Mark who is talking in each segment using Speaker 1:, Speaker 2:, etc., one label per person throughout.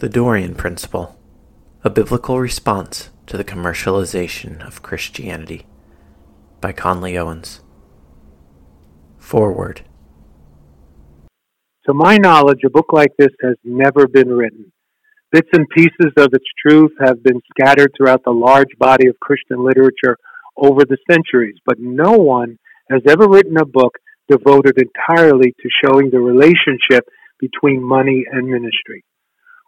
Speaker 1: The Dorean Principle A Biblical Response to the Commercialization of Christianity by Conley Owens. Foreword.
Speaker 2: To my knowledge, a book like this has never been written. Bits and pieces of its truth have been scattered throughout the large body of Christian literature over the centuries, but no one has ever written a book devoted entirely to showing the relationship between money and ministry.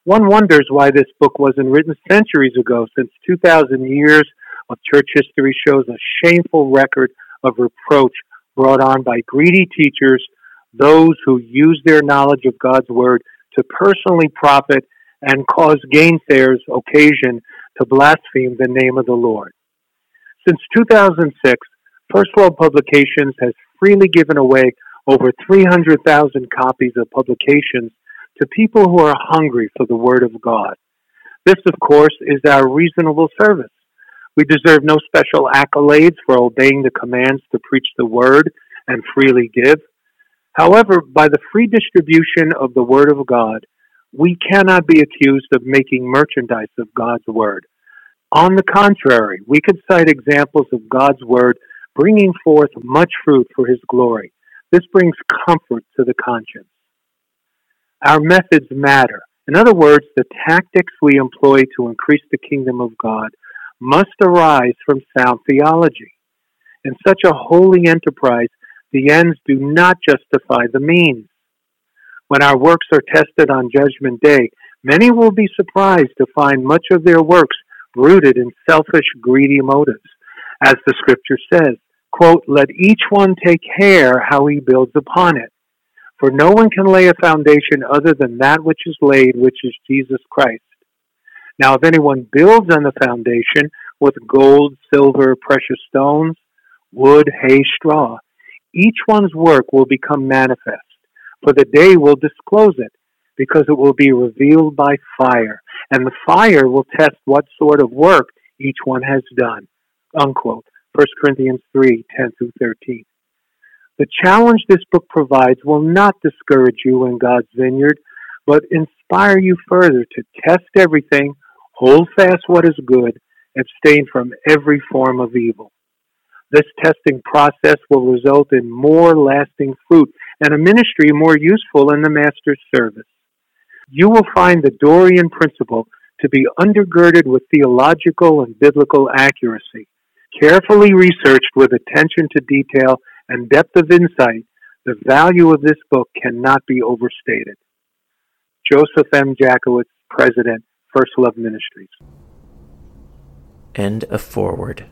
Speaker 2: One wonders why this book wasn't written centuries ago, since 2,000 years of church history shows a shameful record of reproach brought on by greedy teachers, those who use their knowledge of God's Word to personally profit and cause gainsayers occasion to blaspheme the name of the Lord. Since 2006, First World Publications has freely given away over 300,000 copies of publications to people who are hungry for the Word of God. This, of course, is our reasonable service. We deserve no special accolades for obeying the commands to preach the Word and freely give. However, by the free distribution of the Word of God, we cannot be accused of making merchandise of God's Word. On the contrary, we could cite examples of God's Word bringing forth much fruit for His glory. This brings comfort to the conscience. Our methods matter. In other words, the tactics we employ to increase the kingdom of God must arise from sound theology. In such a holy enterprise, the ends do not justify the means. When our works are tested on Judgment Day, many will be surprised to find much of their works rooted in selfish, greedy motives. As the scripture says, quote, let each one take care how he builds upon it. For no one can lay a foundation other than that which is laid, which is Jesus Christ. Now, if anyone builds on the foundation with gold, silver, precious stones, wood, hay, straw, each one's work will become manifest, for the day will disclose it, because it will be revealed by fire, and the fire will test what sort of work each one has done. Unquote. 1 Corinthians 3 10 through 13. The challenge this book provides will not discourage you in God's vineyard, but inspire you further to test everything, hold fast what is good, abstain from every form of evil. This testing process will result in more lasting fruit and a ministry more useful in the Master's service. You will find the Dorean principle to be undergirded with theological and biblical accuracy, carefully researched with attention to detail and depth of insight, the value of this book cannot be overstated. Joseph M. Jakowitz, President, First Love Ministries.
Speaker 1: End of foreword.